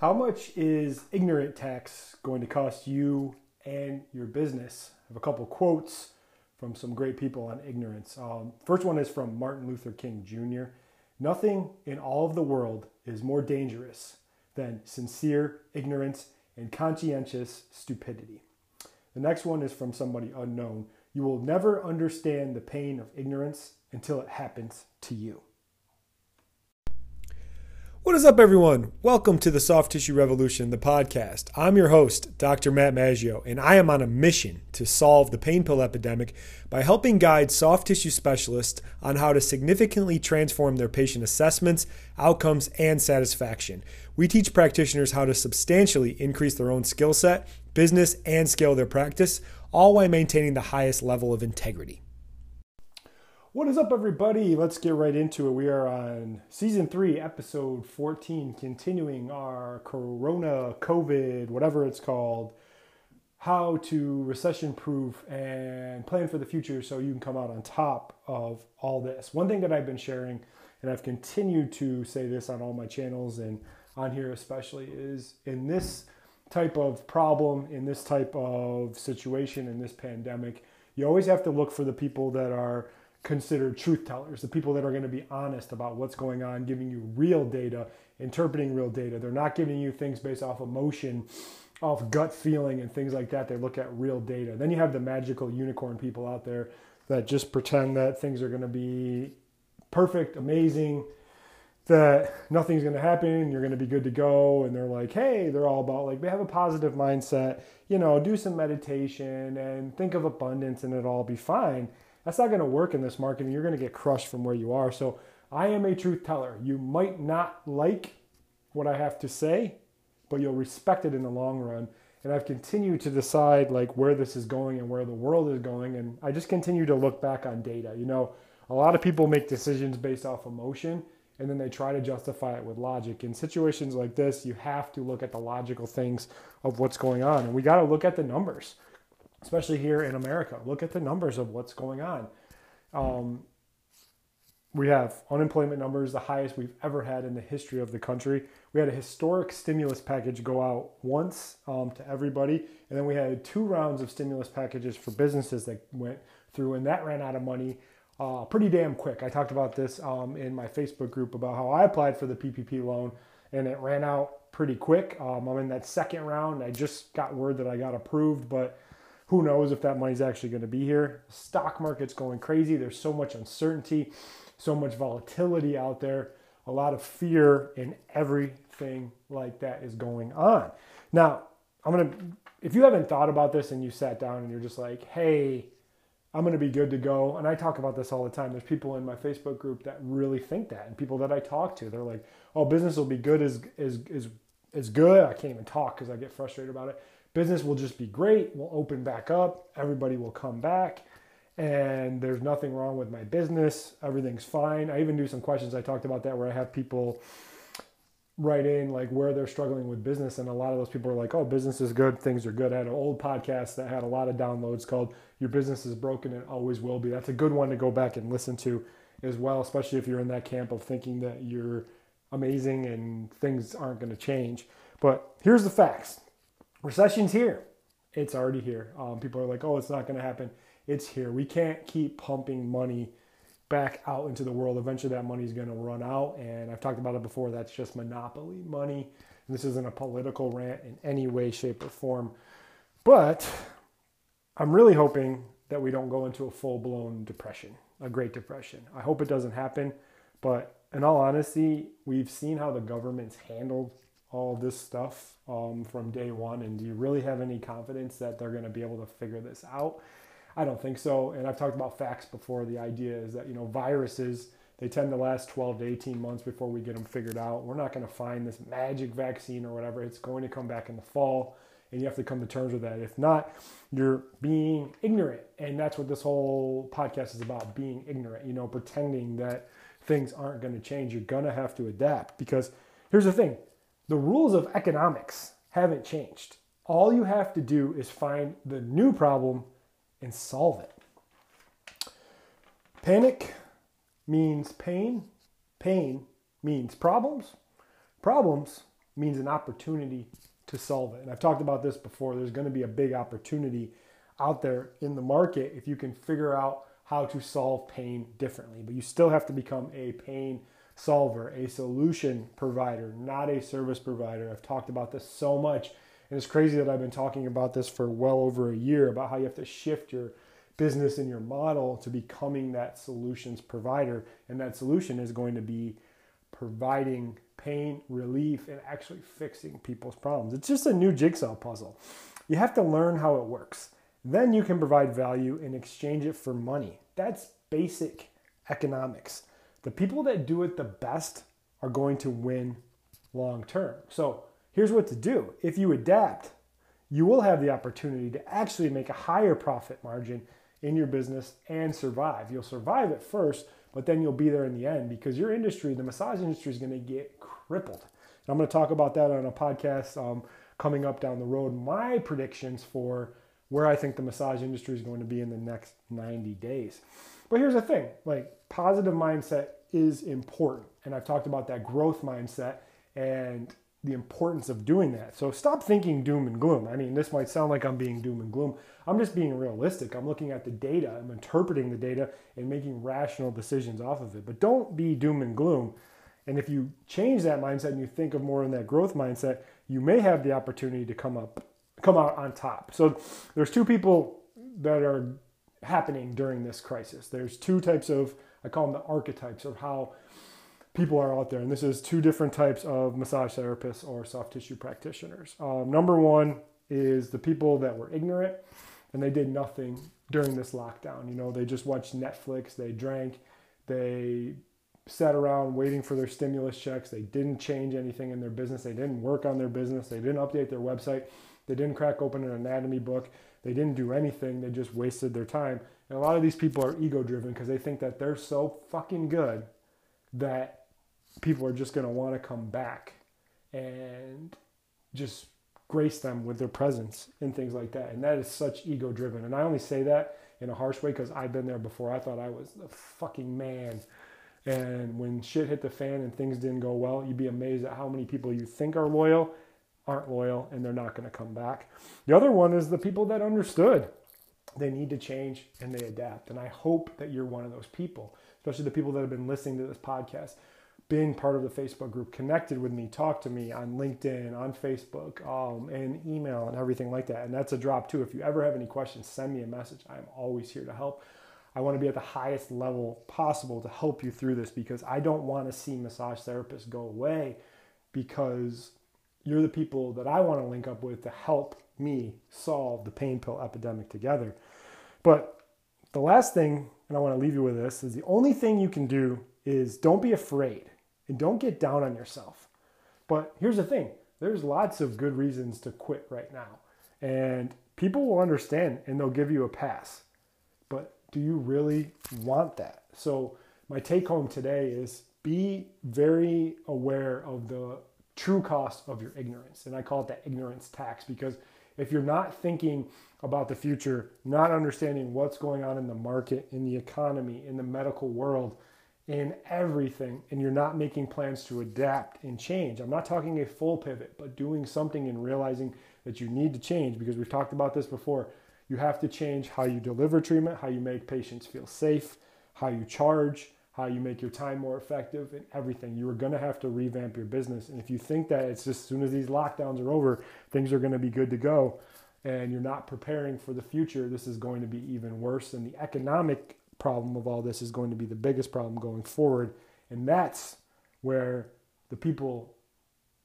How much is ignorant tax going to cost you and your business? I have a couple quotes from some great people on ignorance. Um, first one is from Martin Luther King Jr. Nothing in all of the world is more dangerous than sincere ignorance and conscientious stupidity. The next one is from somebody unknown. You will never understand the pain of ignorance until it happens to you. What is up, everyone? Welcome to the Soft Tissue Revolution, the podcast. I'm your host, Dr. Matt Maggio, and I am on a mission to solve the pain pill epidemic by helping guide soft tissue specialists on how to significantly transform their patient assessments, outcomes, and satisfaction. We teach practitioners how to substantially increase their own skill set, business, and scale their practice, all while maintaining the highest level of integrity. What is up, everybody? Let's get right into it. We are on season three, episode 14, continuing our Corona, COVID, whatever it's called, how to recession proof and plan for the future so you can come out on top of all this. One thing that I've been sharing, and I've continued to say this on all my channels and on here especially, is in this type of problem, in this type of situation, in this pandemic, you always have to look for the people that are considered truth tellers, the people that are going to be honest about what's going on, giving you real data, interpreting real data. They're not giving you things based off emotion, off gut feeling, and things like that. They look at real data. Then you have the magical unicorn people out there that just pretend that things are going to be perfect, amazing, that nothing's going to happen, you're going to be good to go. And they're like, hey, they're all about like, they have a positive mindset, you know, do some meditation and think of abundance and it'll all be fine that's not going to work in this market and you're going to get crushed from where you are. So I am a truth teller. You might not like what I have to say, but you'll respect it in the long run. And I've continued to decide like where this is going and where the world is going. And I just continue to look back on data. You know, a lot of people make decisions based off emotion and then they try to justify it with logic. In situations like this, you have to look at the logical things of what's going on. And we got to look at the numbers especially here in America. Look at the numbers of what's going on. Um, we have unemployment numbers the highest we've ever had in the history of the country. We had a historic stimulus package go out once um, to everybody, and then we had two rounds of stimulus packages for businesses that went through, and that ran out of money uh, pretty damn quick. I talked about this um, in my Facebook group about how I applied for the PPP loan, and it ran out pretty quick. Um, I'm in that second round. I just got word that I got approved, but who knows if that money's actually going to be here? Stock market's going crazy. There's so much uncertainty, so much volatility out there, a lot of fear, and everything like that is going on. Now, I'm going to, if you haven't thought about this and you sat down and you're just like, hey, I'm going to be good to go. And I talk about this all the time. There's people in my Facebook group that really think that, and people that I talk to, they're like, "Oh, business will be good as is is is good." I can't even talk because I get frustrated about it business will just be great. We'll open back up. Everybody will come back. And there's nothing wrong with my business. Everything's fine. I even do some questions. I talked about that where I have people write in like where they're struggling with business. And a lot of those people are like, oh, business is good. Things are good. I had an old podcast that had a lot of downloads called Your Business is Broken and Always Will Be. That's a good one to go back and listen to as well, especially if you're in that camp of thinking that you're amazing and things aren't going to change. But here's the facts recession's here. It's already here. Um, people are like, oh, it's not going to happen. It's here. We can't keep pumping money back out into the world. Eventually, that money is going to run out. And I've talked about it before. That's just monopoly money. This isn't a political rant in any way, shape, or form. But I'm really hoping that we don't go into a full blown depression, a Great Depression. I hope it doesn't happen. But in all honesty, we've seen how the government's handled all this stuff um, from day one? And do you really have any confidence that they're going to be able to figure this out? I don't think so. And I've talked about facts before. The idea is that, you know, viruses, they tend to last 12 to 18 months before we get them figured out. We're not going to find this magic vaccine or whatever. It's going to come back in the fall. And you have to come to terms with that. If not, you're being ignorant. And that's what this whole podcast is about being ignorant, you know, pretending that things aren't going to change. You're going to have to adapt because here's the thing the rules of economics haven't changed. All you have to do is find the new problem and solve it. Panic means pain. Pain means problems. Problems means an opportunity to solve it. And I've talked about this before. There's going to be a big opportunity out there in the market if you can figure out how to solve pain differently. But you still have to become a pain solver, a solution provider, not a service provider. I've talked about this so much. And it's crazy that I've been talking about this for well over a year about how you have to shift your business and your model to becoming that solutions provider. And that solution is going to be providing pain relief and actually fixing people's problems. It's just a new jigsaw puzzle. You have to learn how it works. Then you can provide value and exchange it for money. That's basic economics. The people that do it the best are going to win long term. So here's what to do if you adapt, you will have the opportunity to actually make a higher profit margin in your business and survive. You'll survive at first, but then you'll be there in the end because your industry, the massage industry, is going to get crippled. And I'm going to talk about that on a podcast um, coming up down the road. My predictions for where I think the massage industry is going to be in the next 90 days. But here's the thing like, positive mindset is important. And I've talked about that growth mindset and the importance of doing that. So stop thinking doom and gloom. I mean, this might sound like I'm being doom and gloom. I'm just being realistic. I'm looking at the data, I'm interpreting the data and making rational decisions off of it. But don't be doom and gloom. And if you change that mindset and you think of more in that growth mindset, you may have the opportunity to come up come out on top. So there's two people that are happening during this crisis. There's two types of I call them the archetypes of how people are out there. And this is two different types of massage therapists or soft tissue practitioners. Um, number one is the people that were ignorant and they did nothing during this lockdown. You know, they just watched Netflix, they drank, they sat around waiting for their stimulus checks. They didn't change anything in their business. They didn't work on their business. They didn't update their website. They didn't crack open an anatomy book. They didn't do anything. They just wasted their time. And a lot of these people are ego driven because they think that they're so fucking good that people are just going to want to come back and just grace them with their presence and things like that. And that is such ego driven. And I only say that in a harsh way because I've been there before. I thought I was the fucking man. And when shit hit the fan and things didn't go well, you'd be amazed at how many people you think are loyal aren't loyal and they're not going to come back. The other one is the people that understood they need to change and they adapt. And I hope that you're one of those people, especially the people that have been listening to this podcast, being part of the Facebook group, connected with me, talk to me on LinkedIn, on Facebook, um, and email and everything like that. And that's a drop too. If you ever have any questions, send me a message. I'm always here to help. I want to be at the highest level possible to help you through this because I don't want to see massage therapists go away because you're the people that I want to link up with to help me solve the pain pill epidemic together. But the last thing, and I want to leave you with this, is the only thing you can do is don't be afraid and don't get down on yourself. But here's the thing there's lots of good reasons to quit right now. And people will understand and they'll give you a pass. But do you really want that? So, my take home today is be very aware of the true cost of your ignorance. And I call it the ignorance tax because if you're not thinking about the future, not understanding what's going on in the market, in the economy, in the medical world, in everything, and you're not making plans to adapt and change. I'm not talking a full pivot, but doing something and realizing that you need to change because we've talked about this before. You have to change how you deliver treatment, how you make patients feel safe, how you charge, how you make your time more effective, and everything. You are going to have to revamp your business. And if you think that it's just as soon as these lockdowns are over, things are going to be good to go, and you're not preparing for the future, this is going to be even worse. And the economic problem of all this is going to be the biggest problem going forward. And that's where the people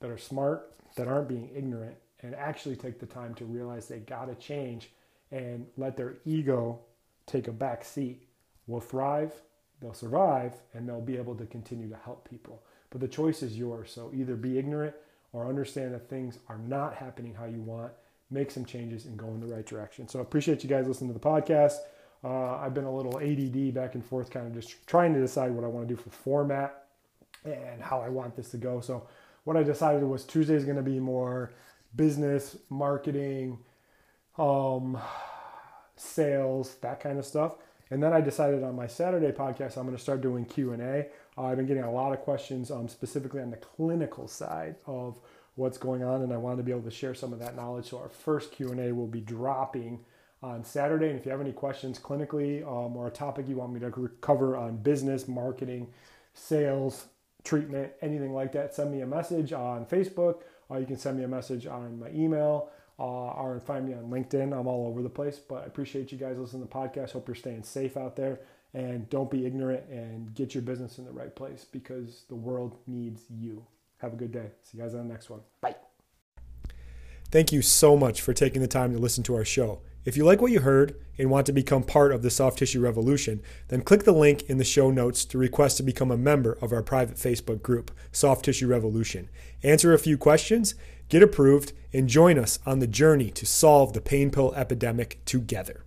that are smart, that aren't being ignorant, and actually take the time to realize they got to change and let their ego take a back seat will thrive they'll survive and they'll be able to continue to help people. But the choice is yours. So either be ignorant or understand that things are not happening how you want, make some changes and go in the right direction. So I appreciate you guys listening to the podcast. Uh, I've been a little ADD back and forth, kind of just trying to decide what I want to do for format and how I want this to go. So what I decided was Tuesday is going to be more business, marketing, um, sales, that kind of stuff. And then I decided on my Saturday podcast, I'm going to start doing Q&A. Uh, I've been getting a lot of questions um, specifically on the clinical side of what's going on, and I want to be able to share some of that knowledge. So our first Q and A will be dropping on Saturday. And if you have any questions clinically um, or a topic you want me to cover on business, marketing, sales, treatment, anything like that, send me a message on Facebook, or you can send me a message on my email. Uh, or find me on LinkedIn. I'm all over the place, but I appreciate you guys listening to the podcast. Hope you're staying safe out there and don't be ignorant and get your business in the right place because the world needs you. Have a good day. See you guys on the next one. Bye. Thank you so much for taking the time to listen to our show. If you like what you heard and want to become part of the soft tissue revolution, then click the link in the show notes to request to become a member of our private Facebook group, Soft Tissue Revolution. Answer a few questions, get approved, and join us on the journey to solve the pain pill epidemic together.